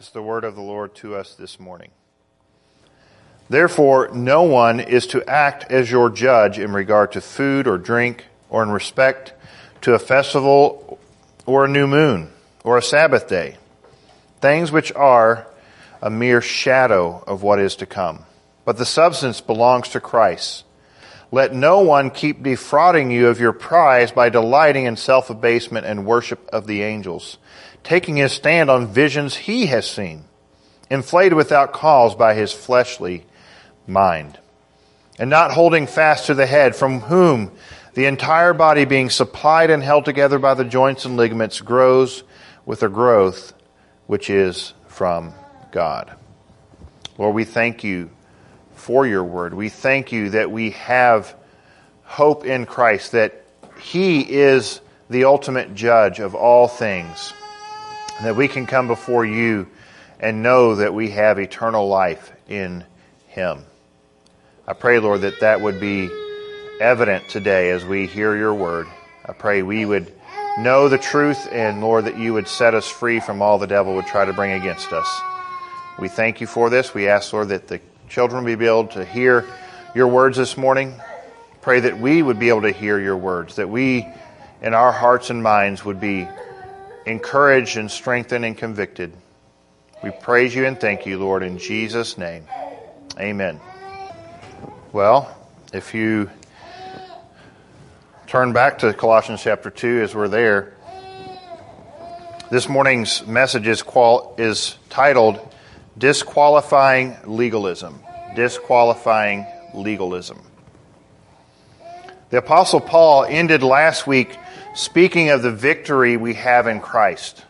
is the word of the Lord to us this morning. Therefore, no one is to act as your judge in regard to food or drink, or in respect to a festival or a new moon, or a Sabbath day, things which are a mere shadow of what is to come. But the substance belongs to Christ. Let no one keep defrauding you of your prize by delighting in self abasement and worship of the angels taking his stand on visions he has seen, inflated without cause by his fleshly mind, and not holding fast to the head, from whom the entire body, being supplied and held together by the joints and ligaments, grows with a growth which is from God. Lord, we thank you for your word. We thank you that we have hope in Christ, that he is the ultimate judge of all things that we can come before you and know that we have eternal life in Him. I pray, Lord, that that would be evident today as we hear your word. I pray we would know the truth and, Lord, that you would set us free from all the devil would try to bring against us. We thank you for this. We ask, Lord, that the children be able to hear your words this morning. Pray that we would be able to hear your words, that we in our hearts and minds would be encouraged and strengthened and convicted. We praise you and thank you, Lord, in Jesus' name. Amen. Well, if you turn back to Colossians chapter 2 as we're there, this morning's message is, qual- is titled Disqualifying Legalism. Disqualifying Legalism. The Apostle Paul ended last week speaking of the victory we have in Christ.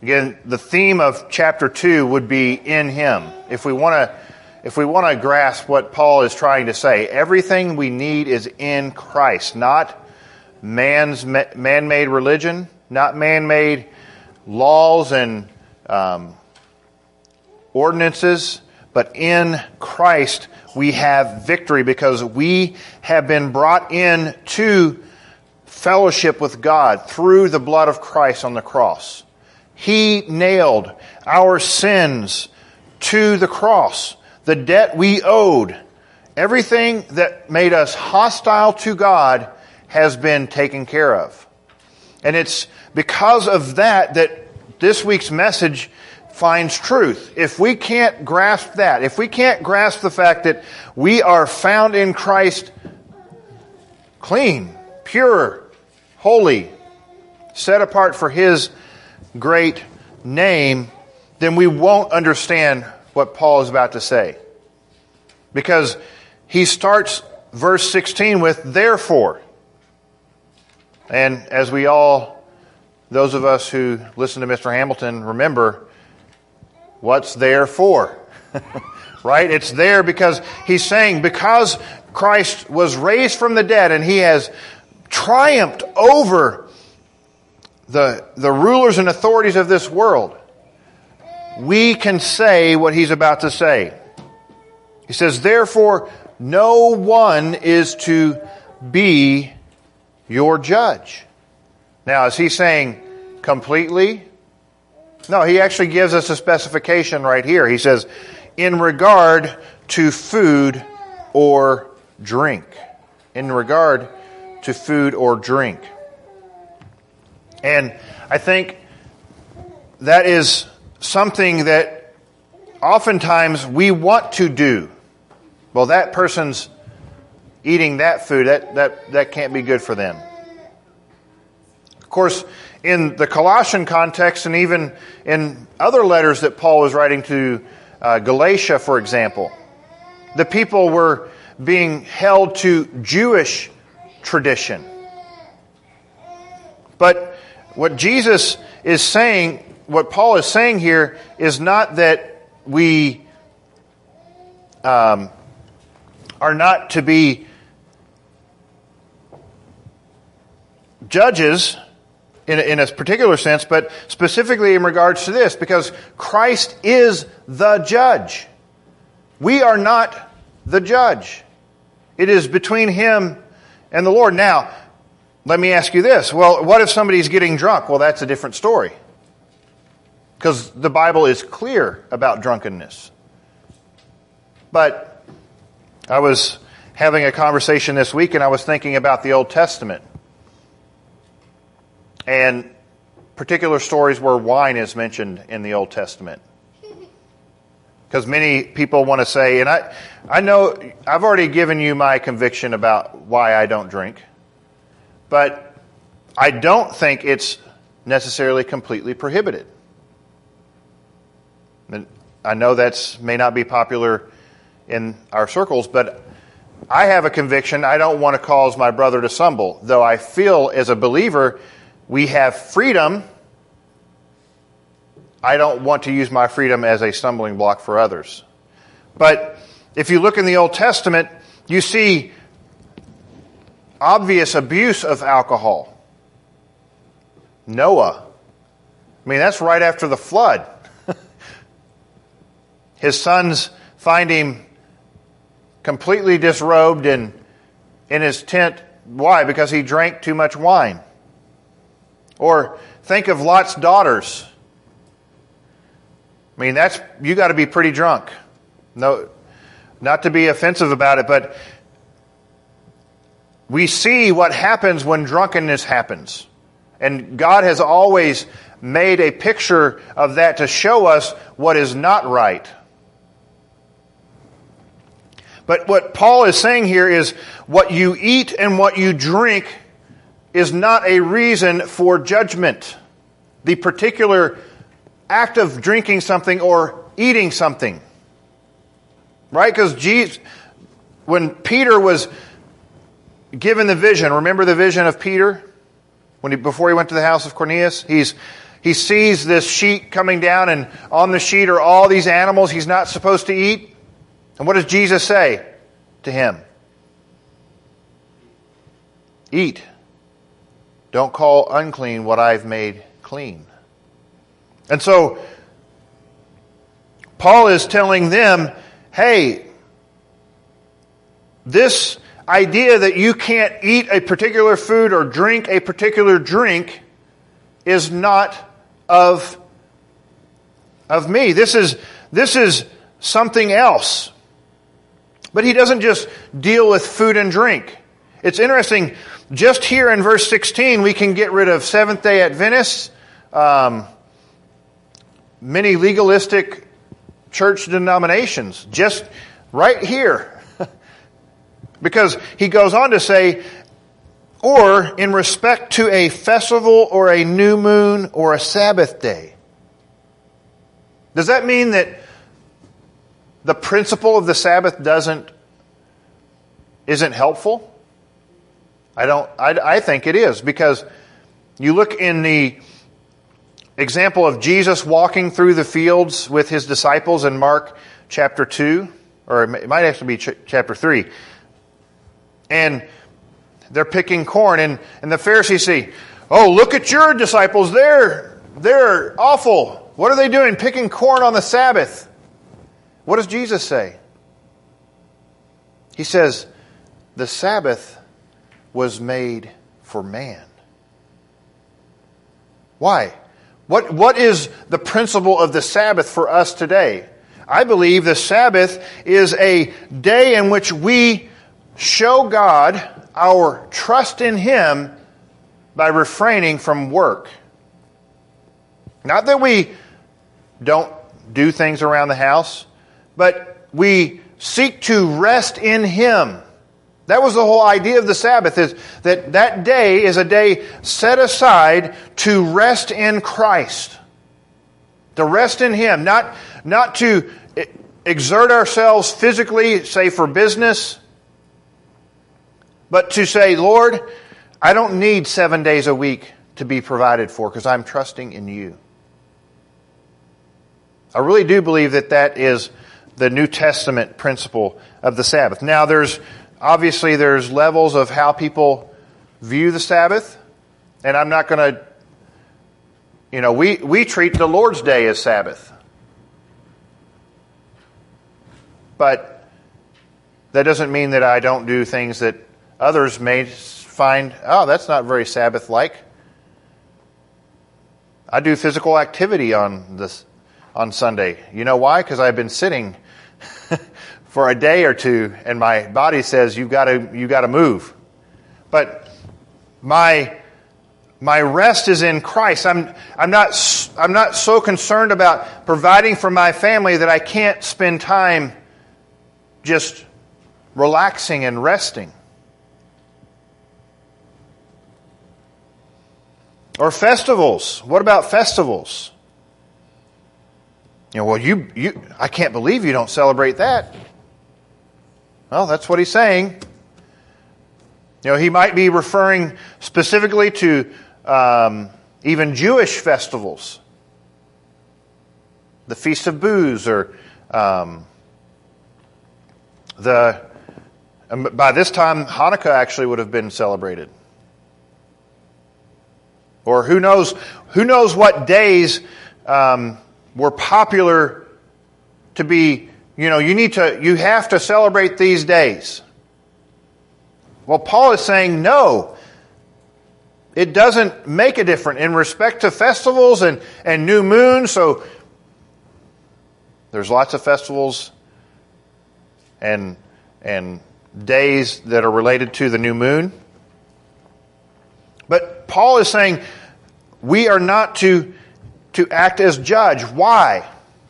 Again, the theme of chapter 2 would be in Him. If we want to if we want to grasp what Paul is trying to say, everything we need is in Christ, not man's man-made religion, not man-made laws and um, ordinances, but in Christ we have victory because we have been brought in to fellowship with God through the blood of Christ on the cross. He nailed our sins to the cross, the debt we owed. Everything that made us hostile to God has been taken care of. And it's because of that that this week's message finds truth. If we can't grasp that, if we can't grasp the fact that we are found in Christ clean, pure, holy, set apart for His great name, then we won't understand what Paul is about to say. Because he starts verse 16 with therefore. And as we all, those of us who listen to Mr. Hamilton, remember, what's there for? right? It's there because he's saying, because Christ was raised from the dead and he has triumphed over the, the rulers and authorities of this world, we can say what he's about to say. He says, Therefore, no one is to be your judge. Now, is he saying completely? No, he actually gives us a specification right here. He says, in regard to food or drink. In regard to food or drink. And I think that is something that oftentimes we want to do. Well, that person's eating that food, that, that, that can't be good for them. Of course, in the Colossian context and even in other letters that Paul was writing to uh, Galatia, for example, the people were being held to Jewish tradition. But what Jesus is saying, what Paul is saying here, is not that we um, are not to be judges in a, in a particular sense, but specifically in regards to this, because Christ is the judge. We are not the judge. It is between him and the Lord. Now, let me ask you this. Well, what if somebody's getting drunk? Well, that's a different story. because the Bible is clear about drunkenness. But I was having a conversation this week and I was thinking about the Old Testament and particular stories where wine is mentioned in the Old Testament. Because many people want to say, and I, I know I've already given you my conviction about why I don't drink, but I don't think it's necessarily completely prohibited. I know that may not be popular in our circles, but I have a conviction I don't want to cause my brother to stumble, though I feel as a believer we have freedom. I don't want to use my freedom as a stumbling block for others. But if you look in the Old Testament, you see obvious abuse of alcohol. Noah. I mean, that's right after the flood. His sons find him completely disrobed and in his tent. Why? Because he drank too much wine. Or think of Lot's daughters. I mean, that's you got to be pretty drunk. No, not to be offensive about it, but we see what happens when drunkenness happens. And God has always made a picture of that to show us what is not right. But what Paul is saying here is what you eat and what you drink is not a reason for judgment. The particular act of drinking something or eating something. Right? Because Jesus, when Peter was given the vision, remember the vision of Peter? When he, before he went to the house of Cornelius, he's, he sees this sheet coming down, and on the sheet are all these animals he's not supposed to eat. And what does Jesus say to him? Eat. Don't call unclean what I've made clean. And so, Paul is telling them, hey, this idea that you can't eat a particular food or drink a particular drink is not of, of me. This is, this is something else. But he doesn't just deal with food and drink. It's interesting, just here in verse 16, we can get rid of Seventh day Adventists, um, many legalistic church denominations, just right here. because he goes on to say, or in respect to a festival or a new moon or a Sabbath day. Does that mean that the principle of the Sabbath doesn't isn't helpful? I don't I, I think it is because you look in the example of Jesus walking through the fields with his disciples in Mark chapter 2 or it might actually be ch- chapter 3 and they're picking corn and, and the Pharisees say, Oh, look at your disciples. They're, they're awful. What are they doing? Picking corn on the Sabbath. What does Jesus say? He says, The Sabbath was made for man. Why? What, what is the principle of the Sabbath for us today? I believe the Sabbath is a day in which we show God our trust in Him by refraining from work. Not that we don't do things around the house, but we seek to rest in Him. That was the whole idea of the Sabbath is that that day is a day set aside to rest in Christ. To rest in Him, not, not to exert ourselves physically, say for business, but to say, Lord, I don't need seven days a week to be provided for because I'm trusting in you. I really do believe that that is the New Testament principle of the Sabbath. Now, there's obviously there's levels of how people view the Sabbath, and I'm not going to, you know, we, we treat the Lord's Day as Sabbath. But that doesn't mean that I don't do things that Others may find, oh, that's not very Sabbath like. I do physical activity on this on Sunday. You know why? Because I've been sitting for a day or two, and my body says you've got to you got to move. But my my rest is in Christ. I'm, I'm, not, I'm not so concerned about providing for my family that I can't spend time just relaxing and resting. Or festivals. What about festivals? You know, well, you, you, I can't believe you don't celebrate that. Well, that's what he's saying. You know, he might be referring specifically to um, even Jewish festivals, the Feast of Booths, or um, the. Um, by this time, Hanukkah actually would have been celebrated. Or who knows? Who knows what days um, were popular to be? You know, you need to. You have to celebrate these days. Well, Paul is saying no it doesn't make a difference in respect to festivals and, and new moons. So there's lots of festivals and and days that are related to the new moon. But Paul is saying we are not to to act as judge. Why?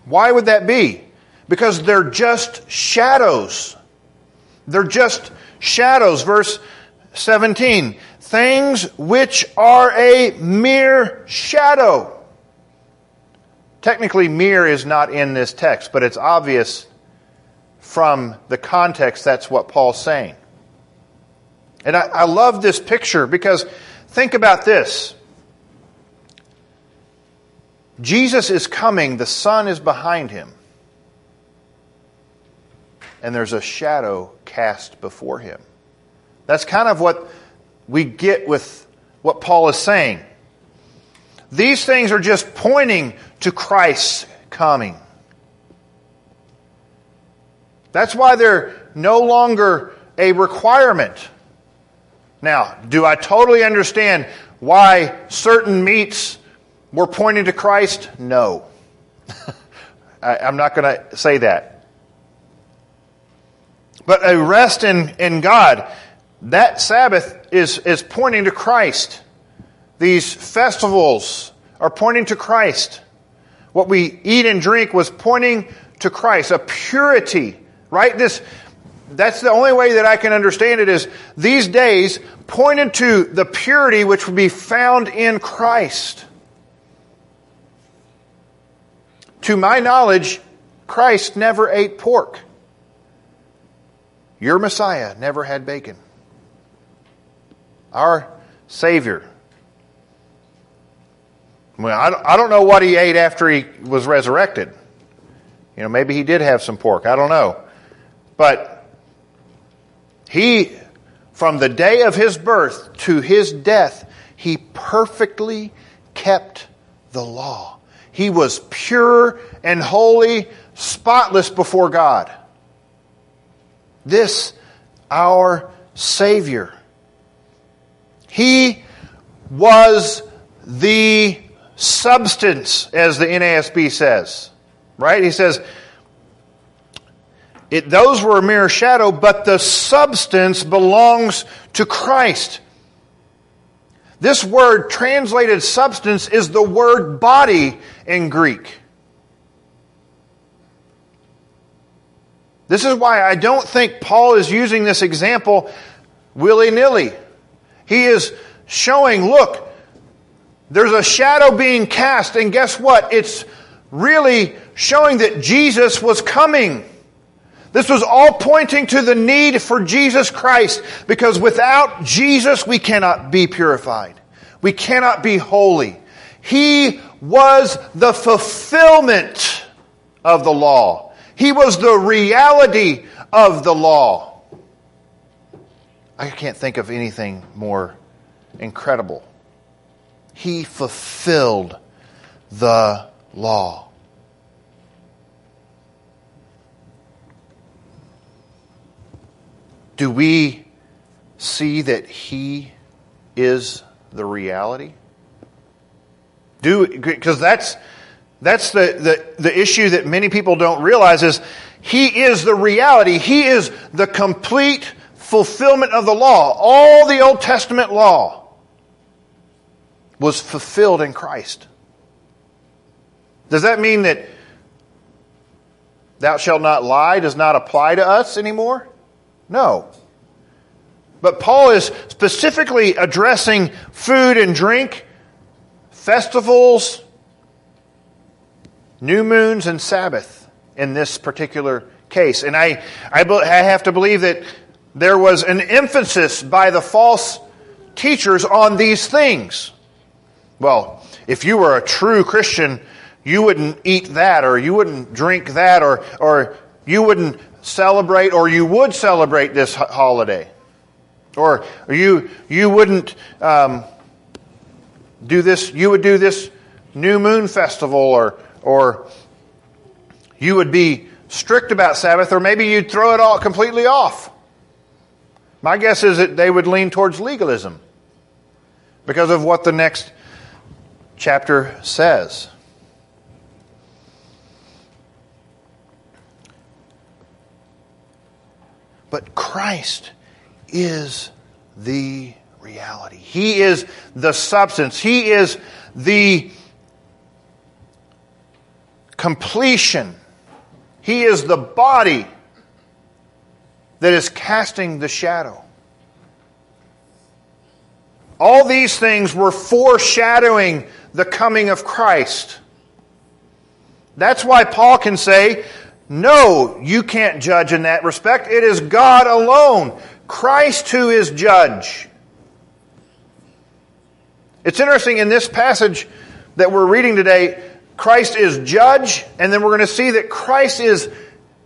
Why would that be? Because they're just shadows. They're just shadows. Verse 17 things which are a mere shadow. Technically, mere is not in this text, but it's obvious from the context that's what Paul's saying. And I, I love this picture because think about this. Jesus is coming, the sun is behind him, and there's a shadow cast before him. That's kind of what we get with what Paul is saying. These things are just pointing to Christ's coming. That's why they're no longer a requirement. Now, do I totally understand why certain meats were pointing to Christ? No. I, am not going to say that. But a rest in, in God that Sabbath is, is pointing to Christ. These festivals are pointing to Christ. What we eat and drink was pointing to Christ, a purity, right? This, that's the only way that I can understand it is these days pointed to the purity which would be found in Christ. To my knowledge, Christ never ate pork. Your Messiah never had bacon our Savior. Well, I don't know what he ate after he was resurrected. You know, maybe he did have some pork. I don't know. But he, from the day of his birth to his death, he perfectly kept the law. He was pure and holy, spotless before God. This, our Savior. He was the substance, as the NASB says. Right? He says, it, those were a mere shadow, but the substance belongs to Christ. This word, translated substance, is the word body in Greek. This is why I don't think Paul is using this example willy nilly. He is showing, look, there's a shadow being cast, and guess what? It's really showing that Jesus was coming. This was all pointing to the need for Jesus Christ, because without Jesus, we cannot be purified. We cannot be holy. He was the fulfillment of the law. He was the reality of the law. I can't think of anything more incredible. He fulfilled the law. Do we see that He is the reality? Do because that's that's the, the, the issue that many people don't realize is he is the reality. He is the complete fulfillment of the law. All the Old Testament law was fulfilled in Christ. Does that mean that thou shalt not lie does not apply to us anymore? No. But Paul is specifically addressing food and drink, festivals, new moons, and Sabbath in this particular case. And I, I, I have to believe that there was an emphasis by the false teachers on these things. Well, if you were a true Christian, you wouldn't eat that, or you wouldn't drink that, or, or you wouldn't celebrate, or you would celebrate this holiday. Or you, you wouldn't um, do this, you would do this new moon festival, or, or you would be strict about Sabbath, or maybe you'd throw it all completely off. My guess is that they would lean towards legalism because of what the next chapter says. But Christ is the reality. He is the substance. He is the completion. He is the body that is casting the shadow. All these things were foreshadowing the coming of Christ. That's why Paul can say, No, you can't judge in that respect. It is God alone, Christ who is judge. It's interesting in this passage that we're reading today, Christ is judge, and then we're going to see that Christ is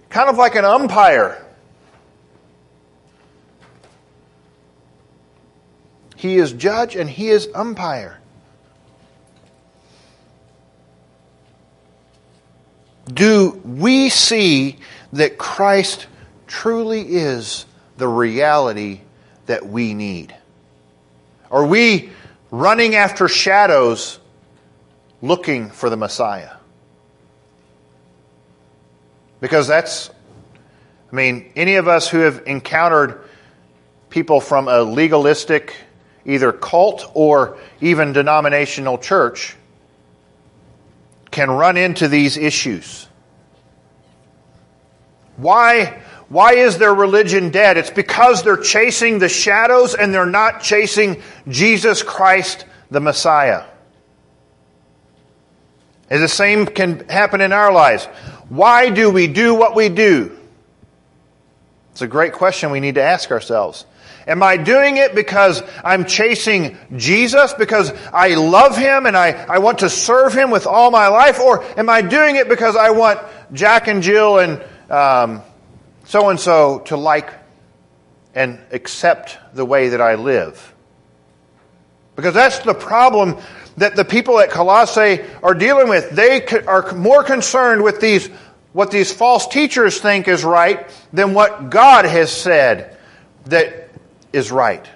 kind of like an umpire. He is judge and he is umpire. Do we see that Christ truly is the reality that we need? Are we running after shadows looking for the Messiah? Because that's, I mean, any of us who have encountered people from a legalistic either cult or even denominational church, can run into these issues. Why, why is their religion dead? It's because they're chasing the shadows and they're not chasing Jesus Christ, the Messiah. And the same can happen in our lives. Why do we do what we do? It's a great question we need to ask ourselves. Am I doing it because I'm chasing Jesus, because I love Him and I, I want to serve Him with all my life? Or am I doing it because I want Jack and Jill and so and so to like and accept the way that I live? Because that's the problem that the people at Colossae are dealing with. They are more concerned with these, what these false teachers think is right than what God has said that is right.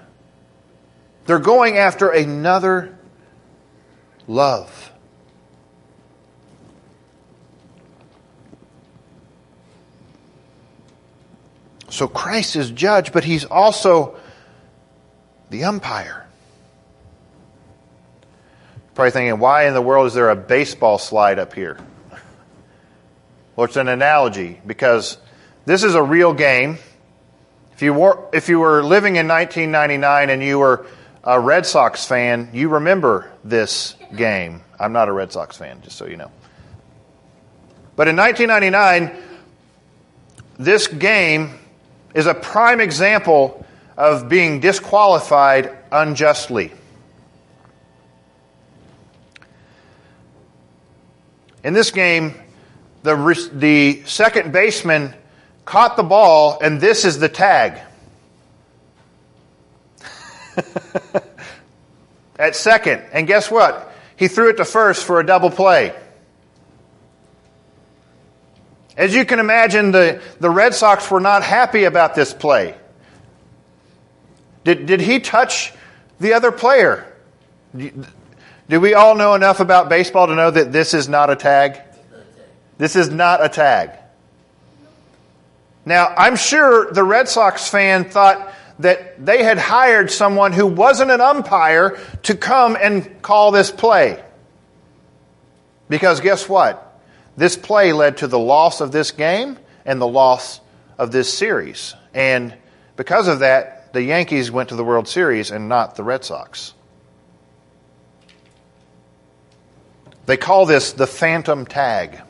They're going after another love. So Christ is judge, but he's also the umpire. Probably thinking, why in the world is there a baseball slide up here? Well, it's an analogy because this is a real game. If you were, if you were living in 1999 and you were a Red Sox fan, you remember this game. I'm not a Red Sox fan, just so you know. But in 1999, this game is a prime example of being disqualified unjustly. In this game, the, the second baseman caught the ball, and this is the tag. At second. And guess what? He threw it to first for a double play. As you can imagine, the, the Red Sox were not happy about this play. Did, did he touch the other player? Do we all know enough about baseball to know that this is not a tag? This is not a tag. Now, I'm sure the Red Sox fan thought that they had hired someone who wasn't an umpire to come and call this play. Because guess what? This play led to the loss of this game and the loss of this series. And because of that, the Yankees went to the World Series and not the Red Sox. They call this the phantom tag.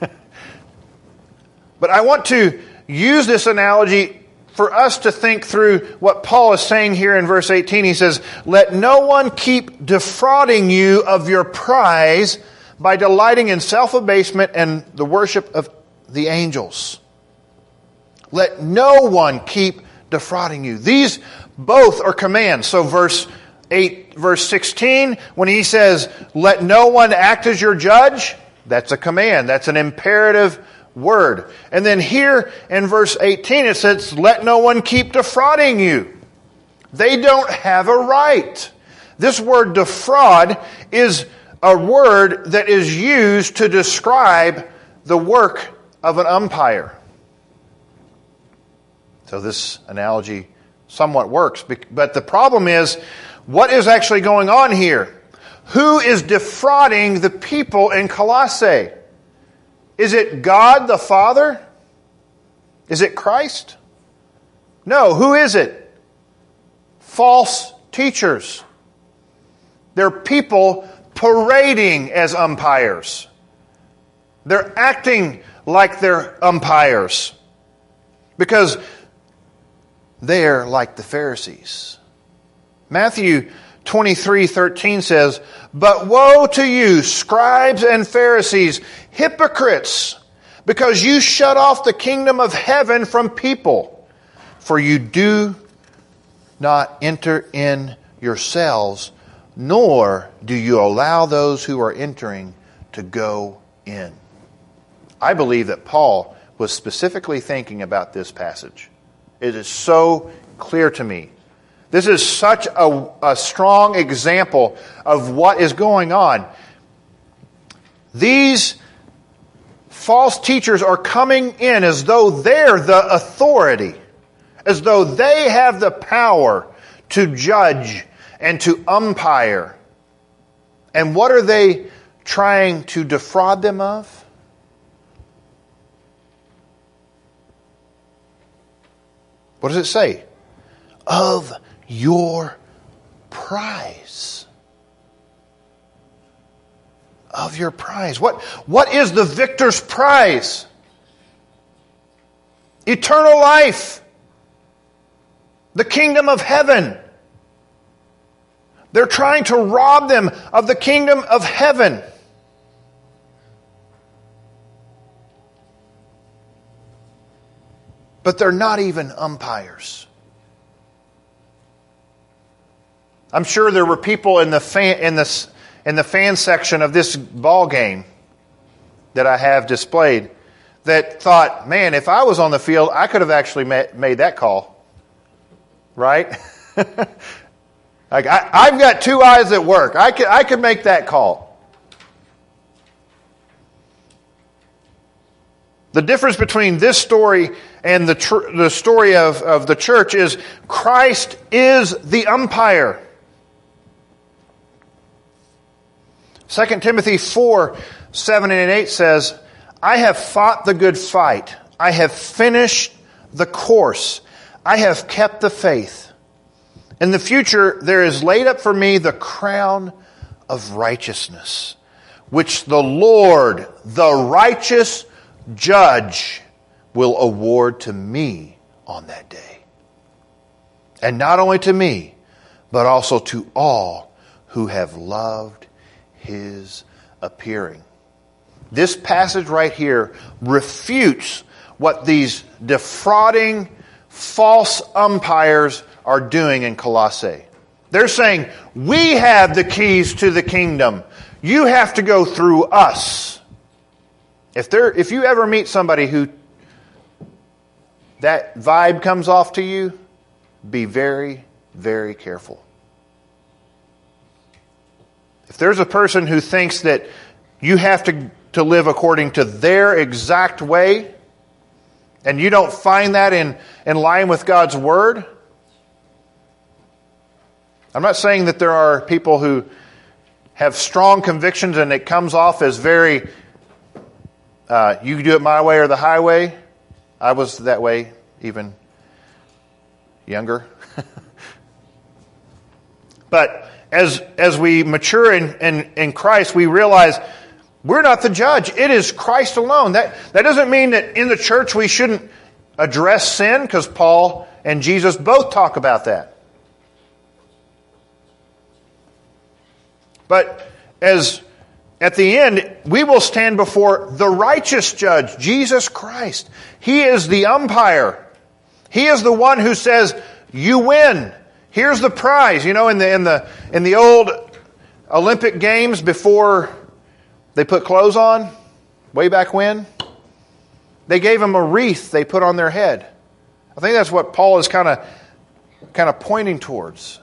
but I want to use this analogy for us to think through what Paul is saying here in verse 18. He says, Let no one keep defrauding you of your prize by delighting in self abasement and the worship of the angels. Let no one keep defrauding you. These both are commands. So, verse 8, verse 16, when he says, Let no one act as your judge, that's a command. That's an imperative word. And then here in verse 18, it says, Let no one keep defrauding you. They don't have a right. This word defraud is a word that is used to describe the work of an umpire. So this analogy somewhat works. But the problem is, what is actually going on here? Who is defrauding the people in Colossae? Is it God the Father? Is it Christ? No. Who is it? False teachers. They're people parading as umpires. They're acting like they're umpires because they're like the Pharisees. Matthew 23 13 says, But woe to you, scribes and Pharisees, hypocrites, because you shut off the kingdom of heaven from people, for you do not enter in yourselves nor do you allow those who are entering to go in. I believe that Paul was specifically thinking about this passage. It is so clear to me. This is such a, a strong example of what is going on. These false teachers are coming in as though they're the authority, as though they have the power to judge and to umpire. And what are they trying to defraud them of? What does it say? Of your prize. Of your prize. What, what is the victor's prize? Eternal life. The kingdom of heaven. They're trying to rob them of the kingdom of heaven. But they're not even umpires. I'm sure there were people in the fan, in the, in the fan section of this ball game that I have displayed that thought, man, if I was on the field, I could have actually made that call. Right? Like I, have got two eyes at work. I could, I could make that call. The difference between this story and the, tr- the story of, of the church is Christ is the umpire. 2 Timothy 4 7 and 8 says, I have fought the good fight. I have finished the course. I have kept the faith. In the future, there is laid up for me the crown of righteousness, which the Lord, the righteous judge, will award to me on that day. And not only to me, but also to all who have loved his appearing. This passage right here refutes what these defrauding false umpires are doing in Colossae. They're saying, We have the keys to the kingdom. You have to go through us. If, there, if you ever meet somebody who that vibe comes off to you, be very, very careful. If there's a person who thinks that you have to, to live according to their exact way, and you don't find that in, in line with God's Word, I'm not saying that there are people who have strong convictions and it comes off as very, uh, you do it my way or the highway. I was that way even younger. but as, as we mature in, in, in Christ, we realize we're not the judge. It is Christ alone. That, that doesn't mean that in the church we shouldn't address sin, because Paul and Jesus both talk about that. But as at the end, we will stand before the righteous judge, Jesus Christ. He is the umpire. He is the one who says, you win. Here's the prize. You know, in the, in the, in the old Olympic Games before they put clothes on, way back when, they gave them a wreath they put on their head. I think that's what Paul is kind of, kind of pointing towards.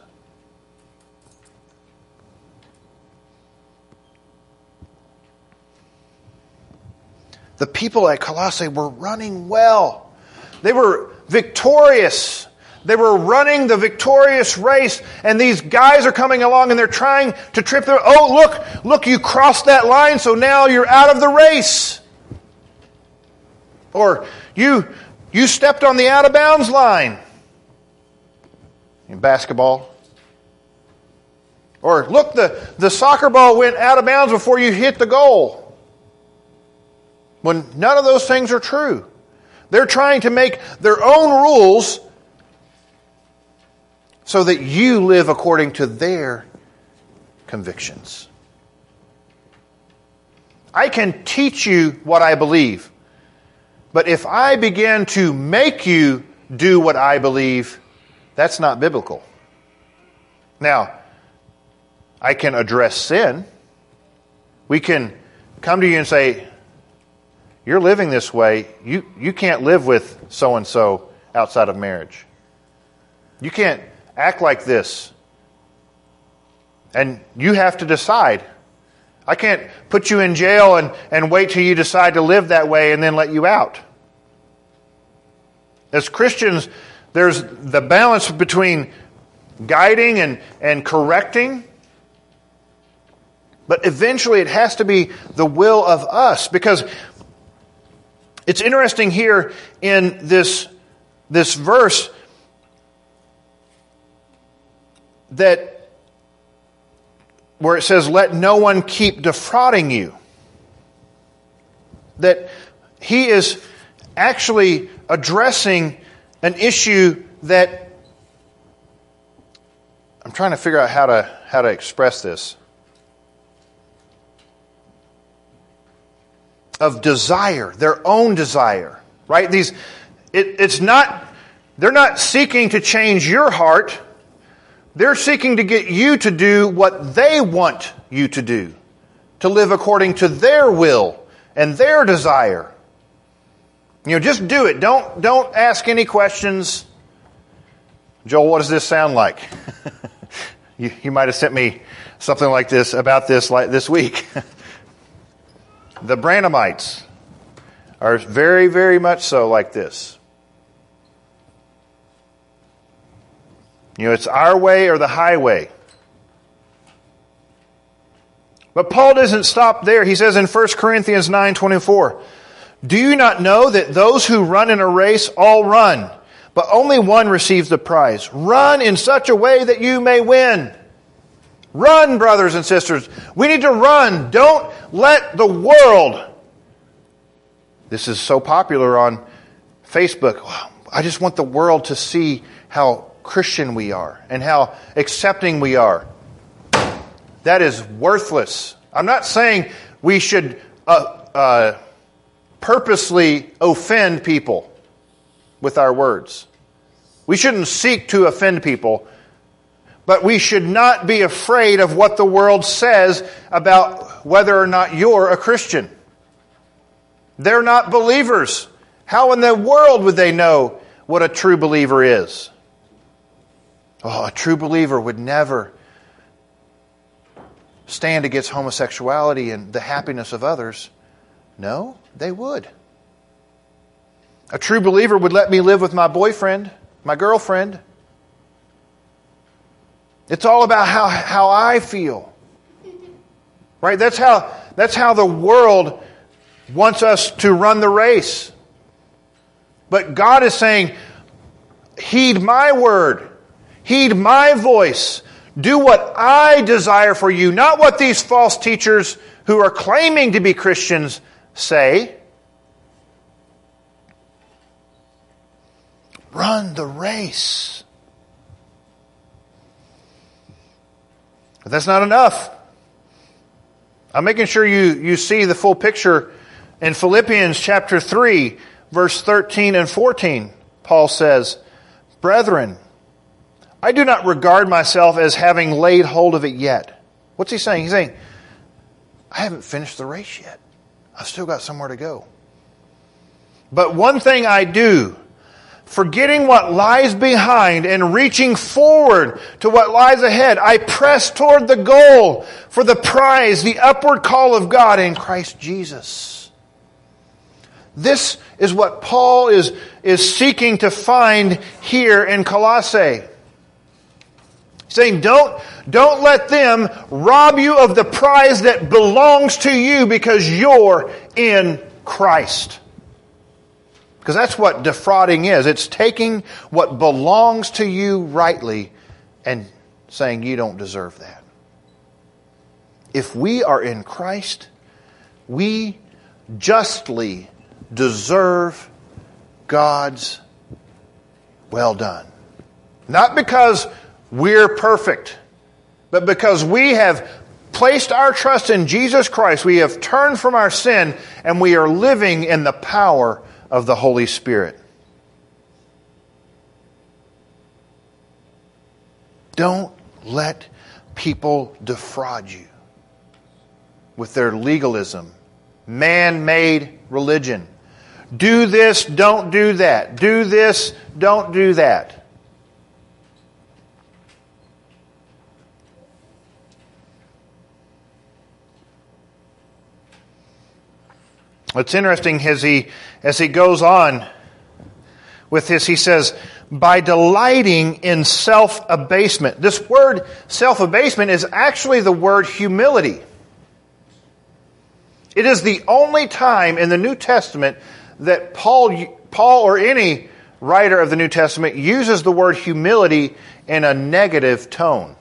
The people at Colossae were running well. They were victorious. They were running the victorious race, and these guys are coming along and they're trying to trip them. Oh, look, look, you crossed that line, so now you're out of the race. Or you you stepped on the out of bounds line in basketball. Or look, the, the soccer ball went out of bounds before you hit the goal when none of those things are true. They're trying to make their own rules so that you live according to their convictions. I can teach you what I believe, but if I begin to make you do what I believe, that's not biblical. Now, I can address sin. We can come to you and say, you're living this way, you, you can't live with so and so outside of marriage. You can't act like this. And you have to decide. I can't put you in jail and, and wait till you decide to live that way and then let you out. As Christians, there's the balance between guiding and, and correcting. But eventually it has to be the will of us because it's interesting here in this, this verse that where it says, Let no one keep defrauding you. That he is actually addressing an issue that I'm trying to figure out how to, how to express this. of desire, their own desire, right? These, it, it's not, they're not seeking to change your heart. They're seeking to get you to do what they want you to do, to live according to their will and their desire. You know, just do it. Don't, don't ask any questions. Joel, what does this sound like? you, you might have sent me something like this about this like this week. The Branhamites are very, very much so like this. You know, it's our way or the highway. But Paul doesn't stop there. He says in 1 Corinthians 9:24, "Do you not know that those who run in a race all run, but only one receives the prize? Run in such a way that you may win." Run, brothers and sisters. We need to run. Don't let the world. This is so popular on Facebook. I just want the world to see how Christian we are and how accepting we are. That is worthless. I'm not saying we should uh, uh, purposely offend people with our words. We shouldn't seek to offend people but we should not be afraid of what the world says about whether or not you're a Christian. They're not believers. How in the world would they know what a true believer is? Oh, a true believer would never stand against homosexuality and the happiness of others? No, they would. A true believer would let me live with my boyfriend, my girlfriend. It's all about how, how I feel. Right? That's how, that's how the world wants us to run the race. But God is saying, heed my word, heed my voice, do what I desire for you, not what these false teachers who are claiming to be Christians say. Run the race. But that's not enough. I'm making sure you, you see the full picture in Philippians chapter 3, verse 13 and 14. Paul says, Brethren, I do not regard myself as having laid hold of it yet. What's he saying? He's saying, I haven't finished the race yet. I've still got somewhere to go. But one thing I do, forgetting what lies behind and reaching forward to what lies ahead, I press toward the goal for the prize, the upward call of God in Christ Jesus. This is what Paul is, is seeking to find here in Colossae saying don't, don't let them rob you of the prize that belongs to you because you're in Christ. Because that's what defrauding is. It's taking what belongs to you rightly and saying you don't deserve that. If we are in Christ, we justly deserve God's well done. Not because we're perfect. But because we have placed our trust in Jesus Christ, we have turned from our sin and we are living in the power of the Holy Spirit. Don't let people defraud you with their legalism, man made religion. Do this, don't do that. Do this, don't do that. What's interesting as he, as he goes on with this, he says, by delighting in self abasement. This word self abasement is actually the word humility. It is the only time in the New Testament that Paul, Paul or any writer of the New Testament uses the word humility in a negative tone.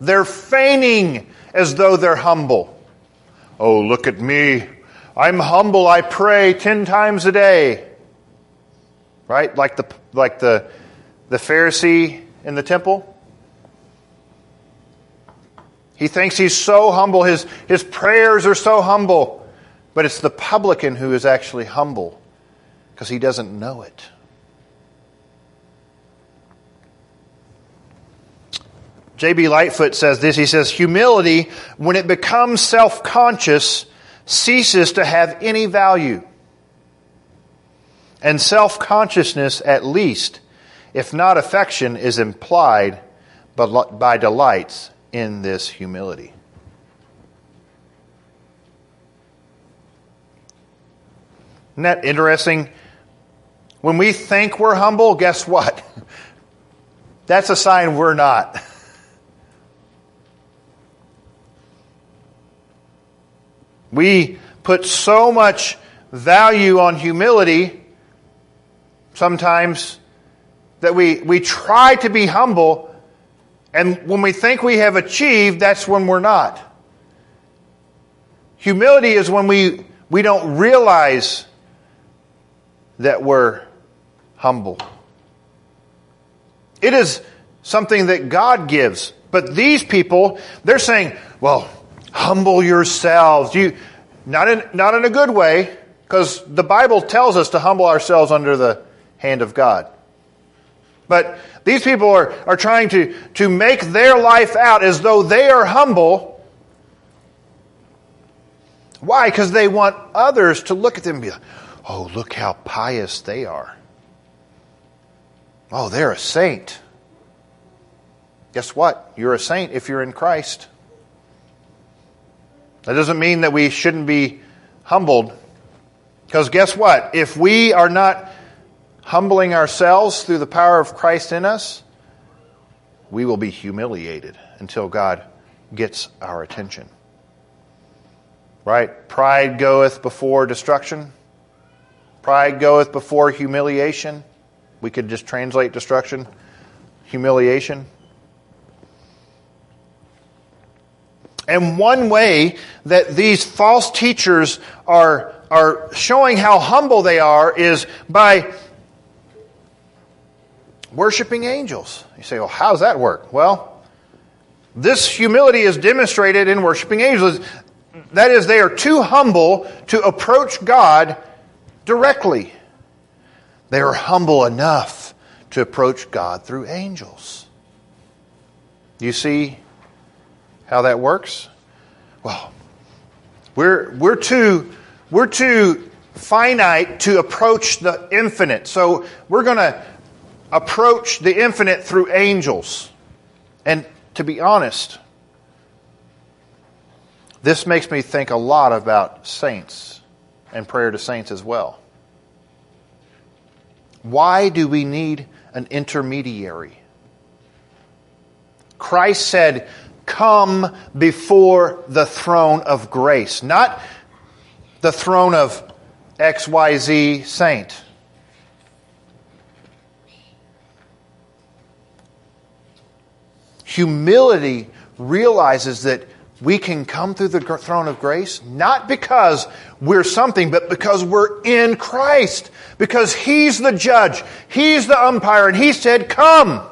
They're feigning as though they're humble. Oh, look at me. I'm humble. I pray 10 times a day. Right? Like the, like the, the Pharisee in the temple. He thinks he's so humble. His, his prayers are so humble. But it's the publican who is actually humble because he doesn't know it. J.B. Lightfoot says this. He says, Humility, when it becomes self conscious, ceases to have any value. And self consciousness, at least, if not affection, is implied by delights in this humility. Isn't that interesting? When we think we're humble, guess what? That's a sign we're not. We put so much value on humility sometimes that we, we try to be humble, and when we think we have achieved, that's when we're not. Humility is when we, we don't realize that we're humble. It is something that God gives. But these people, they're saying, well, humble yourselves. You, not in, not in a good way, because the Bible tells us to humble ourselves under the hand of God. But these people are, are trying to, to make their life out as though they are humble. Why? Because they want others to look at them and be like, oh, look how pious they are. Oh, they're a saint. guess what? You're a saint if you're in Christ. That doesn't mean that we shouldn't be humbled. Because guess what? If we are not humbling ourselves through the power of Christ in us, we will be humiliated until God gets our attention. Right? Pride goeth before destruction. Pride goeth before humiliation. We could just translate destruction, humiliation. And one way that these false teachers are, are showing how humble they are is by worshiping angels. You say, well, how does that work? Well, this humility is demonstrated in worshiping angels. That is, they are too humble to approach God directly. They are humble enough to approach God through angels. You see how that works? Well, we're, we're, too, we're too finite to approach the infinite. So we're going to approach the infinite through angels. And to be honest, this makes me think a lot about saints and prayer to saints as well. Why do we need an intermediary? Christ said, Come before the throne of grace, not the throne of XYZ saint. Humility realizes that we can come through the throne of grace not because we're something, but because we're in Christ. Because He's the judge, He's the umpire, and He said, Come.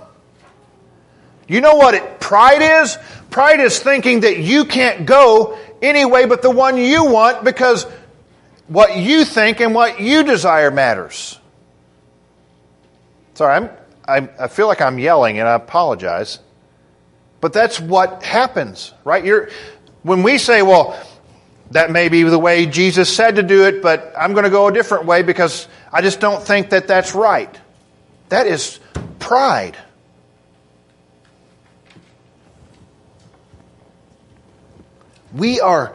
You know what it, pride is? Pride is thinking that you can't go any way but the one you want because what you think and what you desire matters. Sorry, I'm, I, I feel like I'm yelling and I apologize. But that's what happens, right? You're, when we say, well, that may be the way Jesus said to do it, but I'm going to go a different way because I just don't think that that's right. That is pride. We are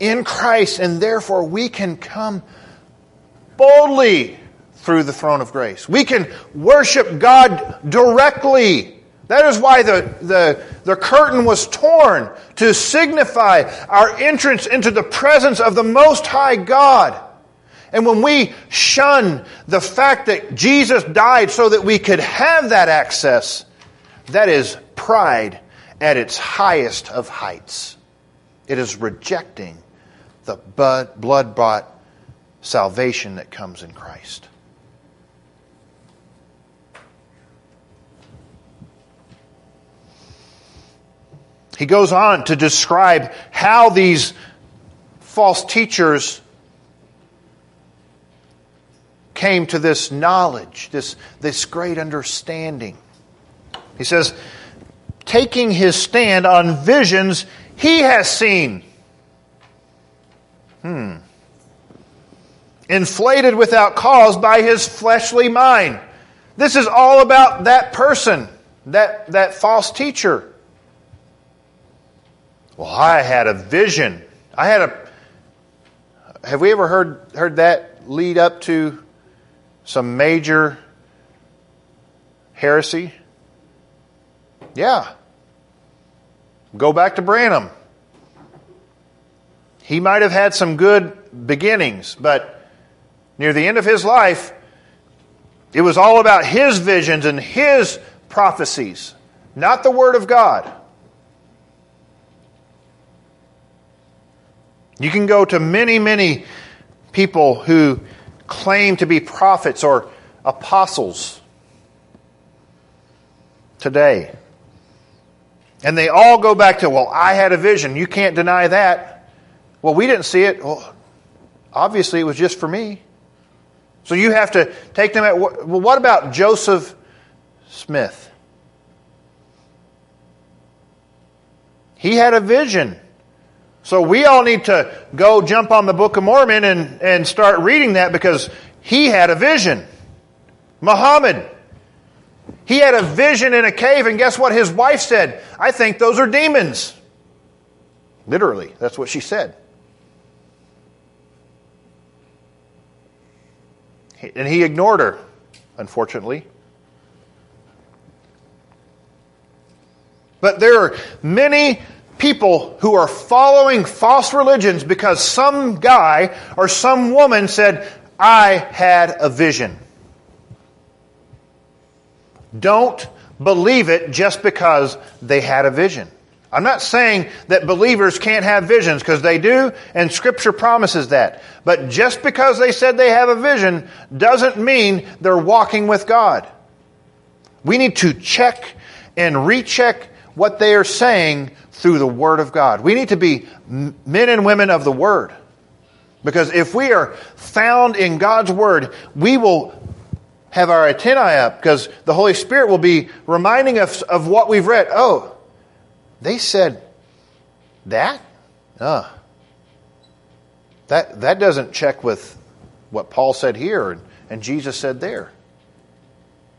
in Christ, and therefore we can come boldly through the throne of grace. We can worship God directly that is why the, the, the curtain was torn to signify our entrance into the presence of the Most High God. And when we shun the fact that Jesus died so that we could have that access, that is pride at its highest of heights. It is rejecting the blood bought salvation that comes in Christ. He goes on to describe how these false teachers came to this knowledge, this, this great understanding. He says, taking his stand on visions he has seen. Hmm. Inflated without cause by his fleshly mind. This is all about that person, that, that false teacher. Well, I had a vision. I had a. Have we ever heard heard that lead up to some major heresy? Yeah. Go back to Branham. He might have had some good beginnings, but near the end of his life, it was all about his visions and his prophecies, not the Word of God. You can go to many, many people who claim to be prophets or apostles today. And they all go back to, well, I had a vision. You can't deny that. Well, we didn't see it. Well, obviously, it was just for me. So you have to take them at, well, what about Joseph Smith? He had a vision. So we all need to go jump on the Book of Mormon and, and start reading that because he had a vision. Muhammad, He had a vision in a cave, and guess what his wife said? I think those are demons. Literally, that's what she said. And he ignored her, unfortunately. But there are many people who are following false religions because some guy or some woman said, I had a vision. Don't believe it just because they had a vision. I'm not saying that believers can't have visions because they do, and Scripture promises that. But just because they said they have a vision doesn't mean they're walking with God. We need to check and recheck what they are saying through the Word of God. We need to be men and women of the Word. Because if we are found in God's Word, we will have our antennae up because the Holy Spirit will be reminding us of what we've read. Oh, they said that? Uh, that, that doesn't check with what Paul said here and, and Jesus said there.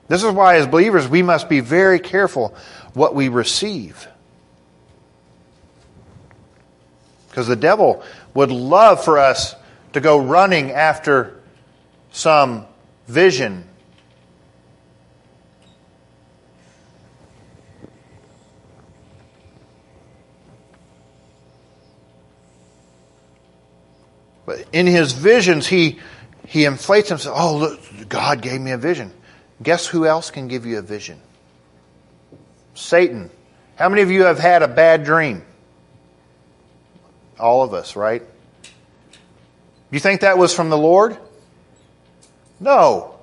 This is why, as believers, we must be very careful what we receive. Because the devil would love for us to go running after some vision But in his visions, he, he inflates himself. Oh, look, God gave me a vision. Guess who else can give you a vision? Satan. How many of you have had a bad dream? All of us, right? You think that was from the Lord? No.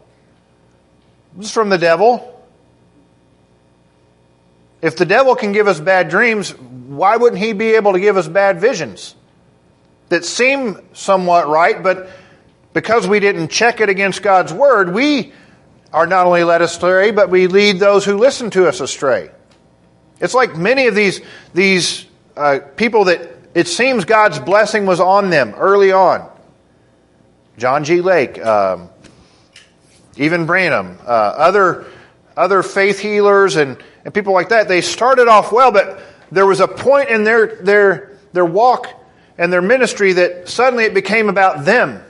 It was from the devil. If the devil can give us bad dreams, why wouldn't he be able to give us bad visions? That seem somewhat right, but because we didn't check it against God's word, we are not only led astray, but we lead those who listen to us astray. It's like many of these, these uh, people that it seems God's blessing was on them early on. John G. Lake, um, even Branham, uh, other, other faith healers and, and people like that, they started off well, but there was a point in their, their, their walk and their ministry that suddenly it became about them.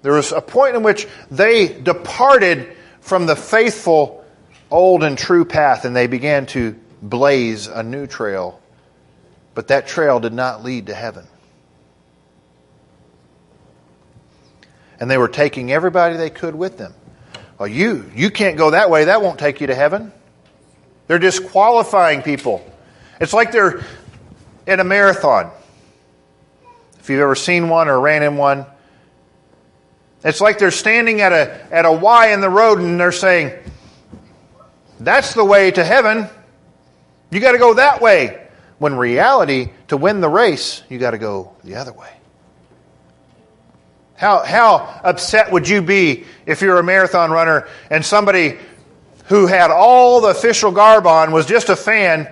There was a point in which they departed from the faithful, old, and true path and they began to blaze a new trail. But that trail did not lead to heaven. And they were taking everybody they could with them. Well, you, you can't go that way. That won't take you to heaven. They're disqualifying people. It's like they're in a marathon. If you've ever seen one or ran in one, it's like they're standing at a, at a Y in the road and they're saying, That's the way to heaven. You got to go that way. When reality, to win the race, you got to go the other way. How, how upset would you be if you're a marathon runner and somebody who had all the official garb on was just a fan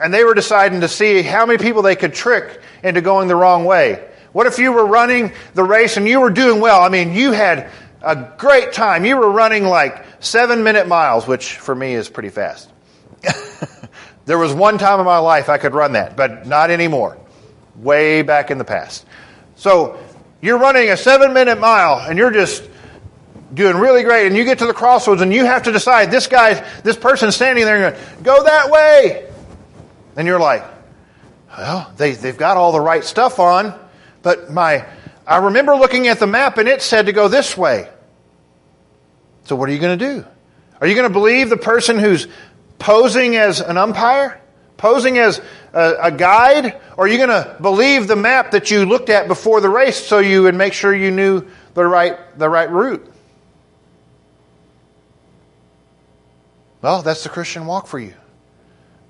and they were deciding to see how many people they could trick into going the wrong way. What if you were running the race and you were doing well? I mean, you had a great time. You were running like seven minute miles, which for me is pretty fast. there was one time in my life I could run that, but not anymore. Way back in the past. So you're running a seven minute mile and you're just doing really great and you get to the crossroads and you have to decide this guy, this person standing there going, go that way. And you're like, well, they, they've got all the right stuff on, but my, I remember looking at the map and it said to go this way. So what are you going to do? Are you going to believe the person who's posing as an umpire? Posing as a, a guide? Or are you going to believe the map that you looked at before the race so you would make sure you knew the right, the right route? Well, that's the Christian walk for you.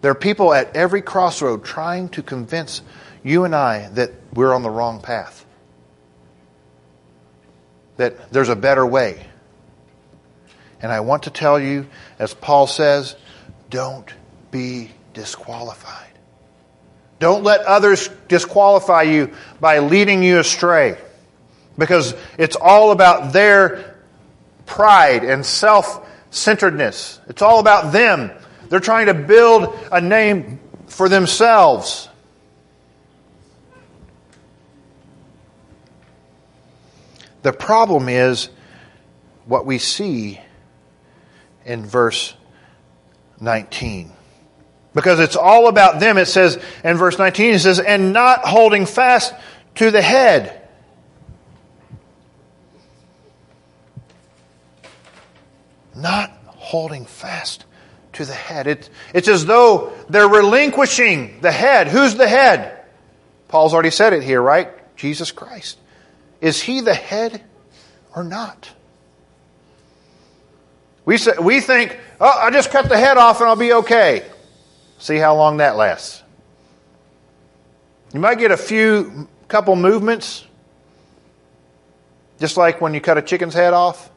There are people at every crossroad trying to convince you and I that we're on the wrong path, that there's a better way. And I want to tell you, as Paul says, don't be disqualified. Don't let others disqualify you by leading you astray. Because it's all about their pride and self centeredness. It's all about them. They're trying to build a name for themselves. The problem is what we see in verse 19. Because it's all about them. It says in verse 19, it says, and not holding fast to the head. Not holding fast to the head. It, it's as though they're relinquishing the head. Who's the head? Paul's already said it here, right? Jesus Christ. Is he the head or not? We, say, we think, oh, I just cut the head off and I'll be okay. See how long that lasts. You might get a few, couple movements, just like when you cut a chicken's head off.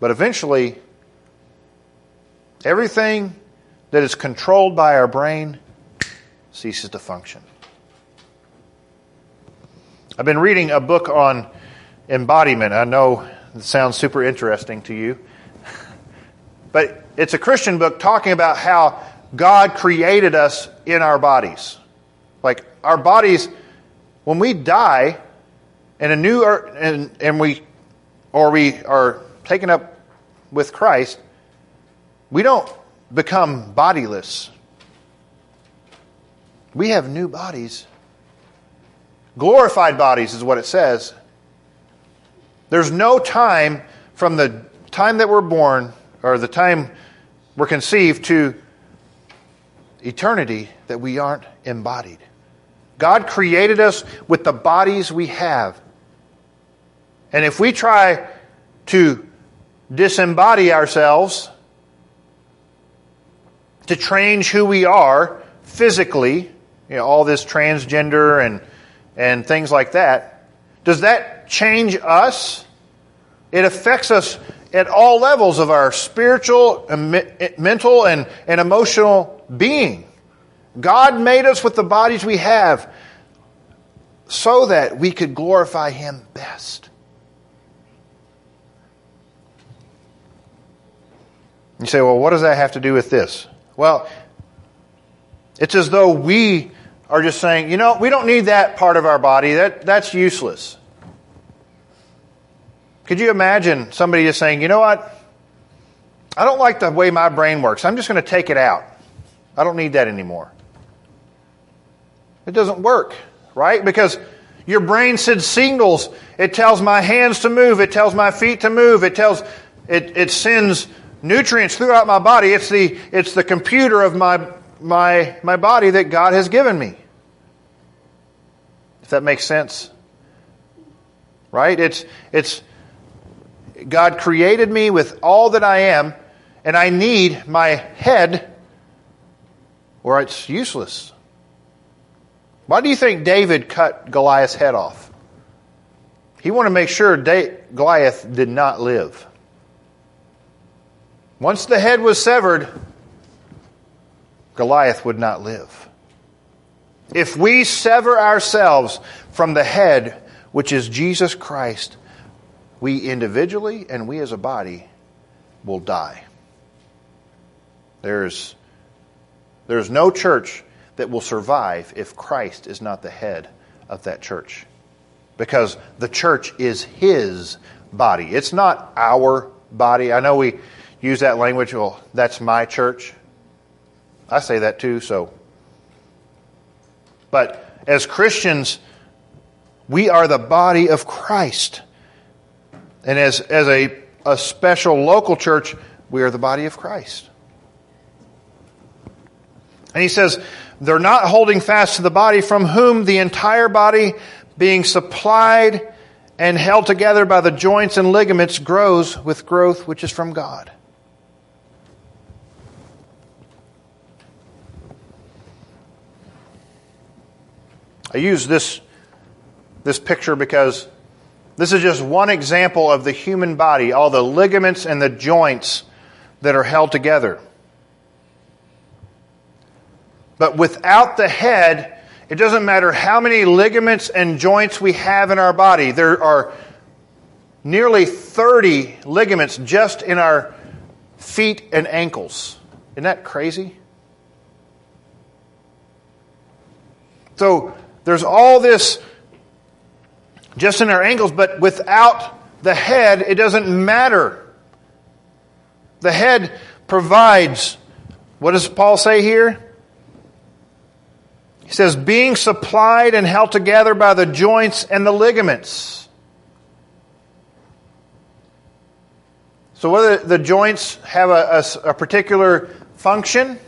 But eventually, everything that is controlled by our brain ceases to function. I've been reading a book on embodiment. I know it sounds super interesting to you. But it's a Christian book talking about how God created us in our bodies. Like our bodies, when we die, and a new and and we or we are taken up with Christ, we don't become bodiless. We have new bodies. Glorified bodies is what it says. There's no time from the time that we're born or the time we're conceived to eternity that we aren't embodied. God created us with the bodies we have. And if we try to disembody ourselves, to change who we are physically, you know, all this transgender and, and things like that, does that change us? It affects us at all levels of our spiritual, eh, mental, and, and emotional being. God made us with the bodies we have so that we could glorify Him best. You say, well, what does that have to do with this? Well, it's as though we are just saying, you know, we don't need that part of our body. That, that's useless. Could you imagine somebody just saying, you know what? I don't like the way my brain works. I'm just going to take it out. I don't need that anymore. It doesn't work, right? Because your brain sends signals. It tells my hands to move. It tells my feet to move. It tells, it, it sends nutrients throughout my body. It's the, it's the computer of my, my, my body that God has given me. If that makes sense. Right? It's, it's, God created me with all that I am, and I need my head, or it's useless. Why do you think David cut Goliath's head off? He wanted to make sure Goliath did not live. Once the head was severed, Goliath would not live. If we sever ourselves from the head, which is Jesus Christ, we individually and we as a body will die. There's, there's no church that will survive if Christ is not the head of that church. Because the church is his body. It's not our body. I know we use that language, well, that's my church. I say that too, so. But as Christians, we are the body of Christ. And as, as a, a special local church, we are the body of Christ. And he says, they're not holding fast to the body from whom the entire body being supplied and held together by the joints and ligaments grows with growth which is from God. I use this, this picture because this is just one example of the human body, all the ligaments and the joints that are held together. But without the head, it doesn't matter how many ligaments and joints we have in our body. There are nearly 30 ligaments just in our feet and ankles. Isn't that crazy? So there's all this just in our ankles, but without the head, it doesn't matter. The head provides. What does Paul say here? He says, being supplied and held together by the joints and the ligaments. So, whether the joints have a, a, a particular function,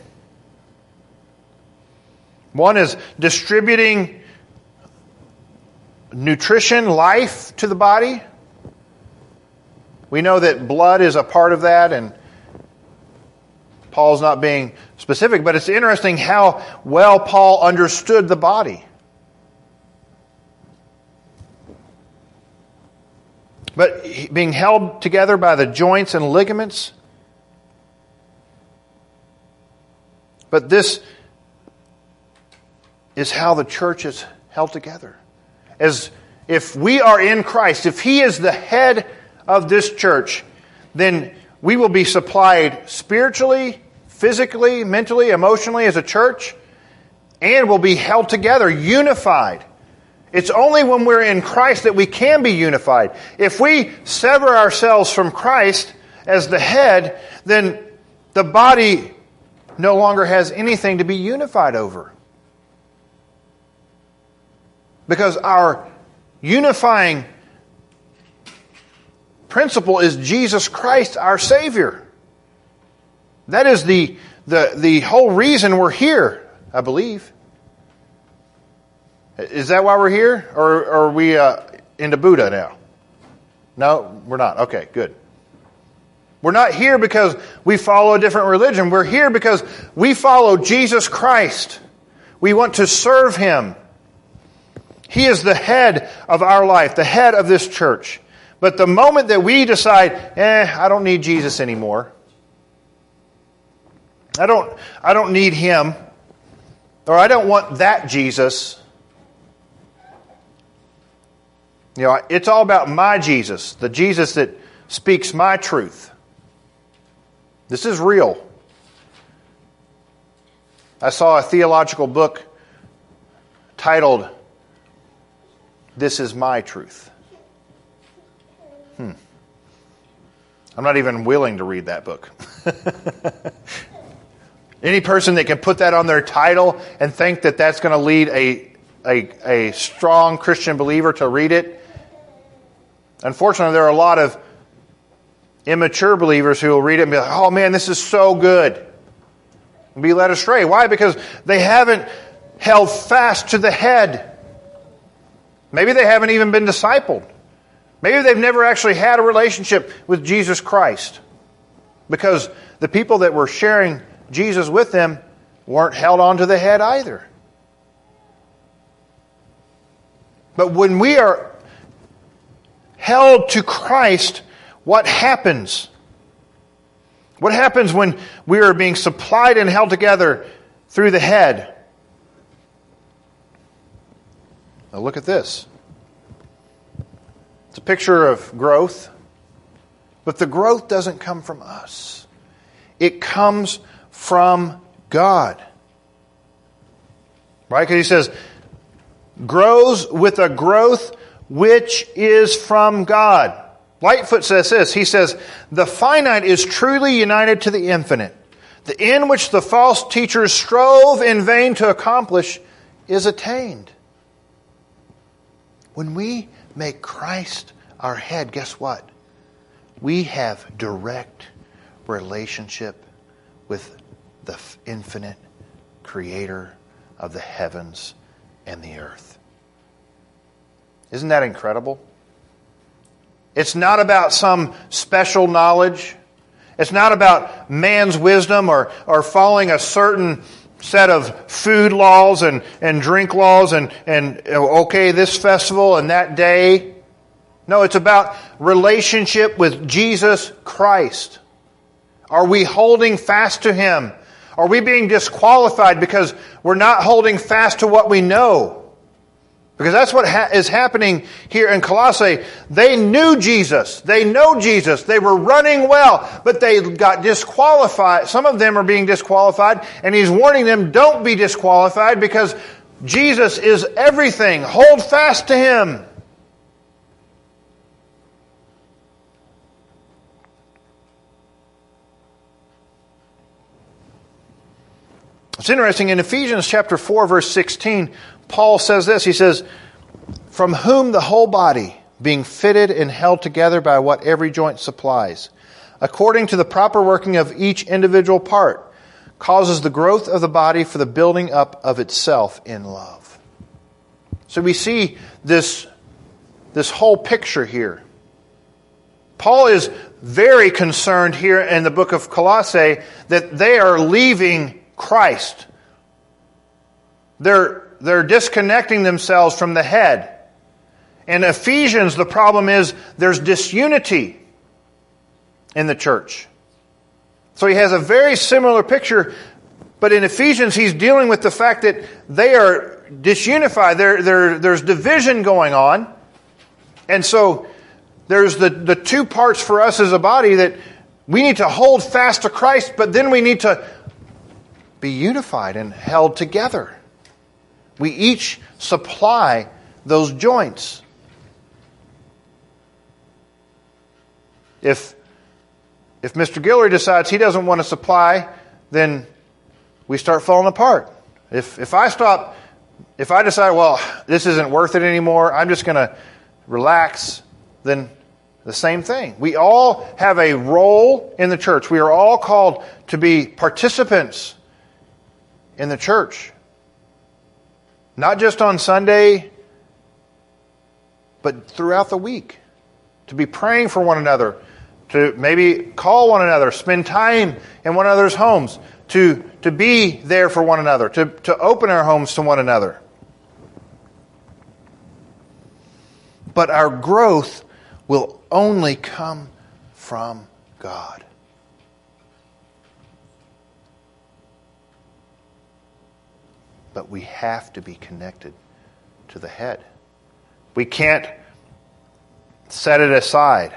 one is distributing nutrition, life to the body. We know that blood is a part of that, and Paul's not being specific, but it's interesting how well Paul understood the body. But being held together by the joints and ligaments. But this is how the church is held together. As if we are in Christ, if He is the head of this church, then we will be supplied spiritually, physically, mentally, emotionally as a church, and will be held together, unified. It's only when we're in Christ that we can be unified. If we sever ourselves from Christ as the head, then the body no longer has anything to be unified over. Because our unifying principle is Jesus Christ, our Savior. That is the, the, the whole reason we're here, I believe. Is that why we're here? Or, are we uh, into Buddha now? No, we're not. Okay, good. We're not here because we follow a different religion. We're here because we follow Jesus Christ. We want to serve Him. He is the head of our life, the head of this church. But the moment that we decide, eh, I don't need Jesus anymore, I don't, I don't need him, or I don't want that Jesus. You know, it's all about my Jesus, the Jesus that speaks my truth. This is real. I saw a theological book titled this is my truth. Hmm. I'm not even willing to read that book. Any person that can put that on their title and think that that's going to lead a, a, a strong Christian believer to read it, unfortunately, there are a lot of immature believers who will read it and be like, oh man, this is so good. And be led astray. Why? Because they haven't held fast to the head. Maybe they haven't even been discipled. Maybe they've never actually had a relationship with Jesus Christ because the people that were sharing Jesus with them weren't held on to the head either. But when we are held to Christ, what happens? What happens when we are being supplied and held together through the head? Now look at this. It's a picture of growth, but the growth doesn't come from us. It comes from God. Right? Because he says, grows with a growth which is from God. Lightfoot says this. He says, the finite is truly united to the infinite. The end which the false teachers strove in vain to accomplish is attained. When we make Christ our head, guess what? We have direct relationship with the infinite creator of the heavens and the earth. Isn't that incredible? It's not about some special knowledge. It's not about man's wisdom or, or following a certain set of food laws and, and drink laws and, and, okay, this festival and that day. No, it's about relationship with Jesus Christ. Are we holding fast to Him? Are we being disqualified because we're not holding fast to what we know? Because that's what ha- is happening here in Colossae. They knew Jesus. They know Jesus. They were running well, but they got disqualified. Some of them are being disqualified, and he's warning them, don't be disqualified because Jesus is everything. Hold fast to him. It's interesting in Ephesians chapter 4 verse 16, Paul says this. He says, From whom the whole body, being fitted and held together by what every joint supplies, according to the proper working of each individual part, causes the growth of the body for the building up of itself in love. So we see this, this whole picture here. Paul is very concerned here in the book of Colossae that they are leaving Christ. They're, they're disconnecting themselves from the head. In Ephesians, the problem is there's disunity in the church. So he has a very similar picture, but in Ephesians, he's dealing with the fact that they are disunified. There, there, there's division going on. And so there's the, the two parts for us as a body that we need to hold fast to Christ, but then we need to be unified and held together. We each supply those joints. If, if Mr. Guillory decides he doesn't want to supply, then we start falling apart. If, if I stop, if I decide, well, this isn't worth it anymore, I'm just going to relax, then the same thing. We all have a role in the church. We are all called to be participants in the church. Not just on Sunday, but throughout the week. To be praying for one another, to maybe call one another, spend time in one another's homes, to, to be there for one another, to, to open our homes to one another. But our growth will only come from God. But we have to be connected to the head. We can't set it aside.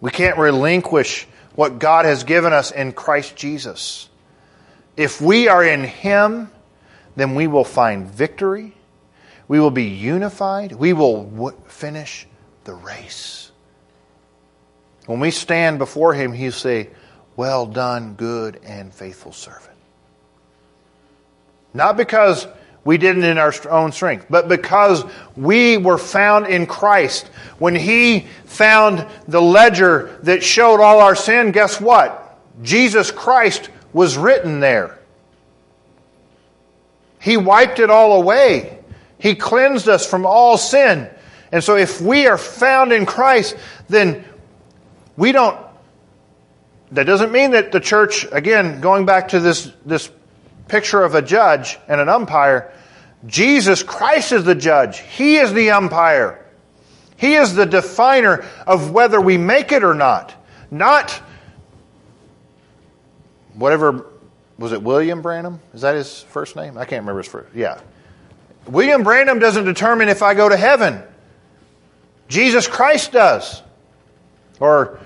We can't relinquish what God has given us in Christ Jesus. If we are in Him, then we will find victory. We will be unified. We will w- finish the race. When we stand before Him, He'll say, Well done, good and faithful servant. Not because we did it in our own strength, but because we were found in Christ. When He found the ledger that showed all our sin, guess what? Jesus Christ was written there. He wiped it all away. He cleansed us from all sin. And so if we are found in Christ, then we don't that doesn't mean that the church, again, going back to this, this picture of a judge and an umpire. Jesus Christ is the judge. He is the umpire. He is the definer of whether we make it or not. Not whatever, was it William Branham? Is that his first name? I can't remember his first. Yeah. William Branham doesn't determine if I go to heaven. Jesus Christ does. Or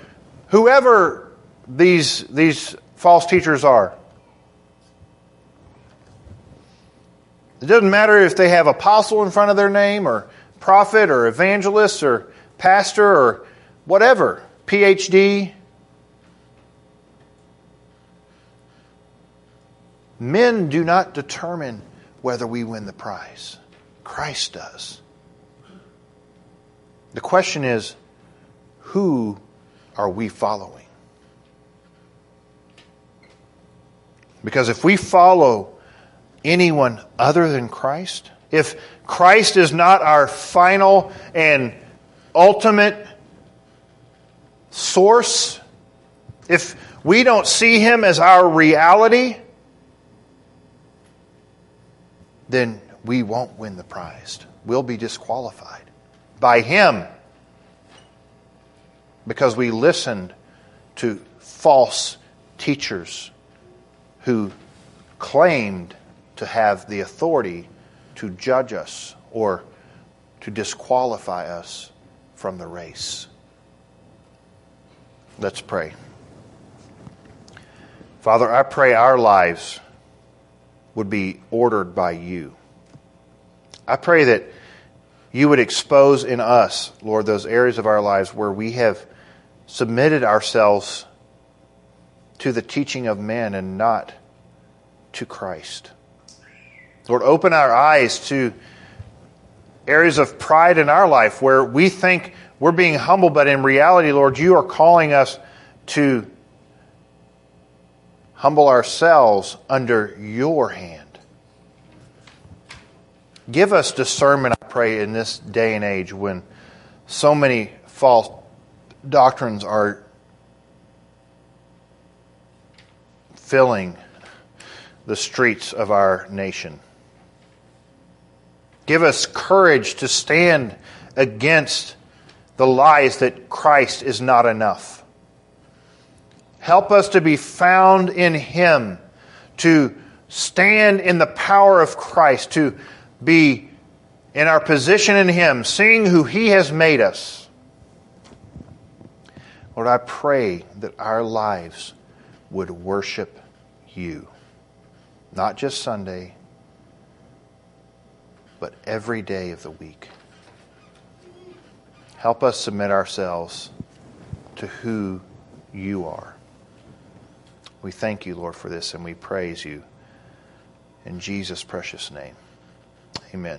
whoever these, these false teachers are. It doesn't matter if they have apostle in front of their name or prophet or evangelist or pastor or whatever, PhD. Men do not determine whether we win the prize. Christ does. The question is who are we following? Because if we follow anyone other than Christ? If Christ is not our final and ultimate source, if we don't see Him as our reality, then we won't win the prize. We'll be disqualified by Him because we listened to false teachers who claimed to have the authority to judge us or to disqualify us from the race. Let's pray. Father, I pray our lives would be ordered by you. I pray that you would expose in us, Lord, those areas of our lives where we have submitted ourselves to the teaching of men and not to Christ. Lord, open our eyes to areas of pride in our life where we think we're being humble, but in reality, Lord, you are calling us to humble ourselves under your hand. Give us discernment, I pray, in this day and age when so many false doctrines are filling the streets of our nation. Give us courage to stand against the lies that Christ is not enough. Help us to be found in Him, to stand in the power of Christ, to be in our position in Him, seeing who He has made us. Lord, I pray that our lives would worship you, not just Sunday, but every day of the week. Help us submit ourselves to who you are. We thank you, Lord, for this, and we praise you. In Jesus' precious name, amen.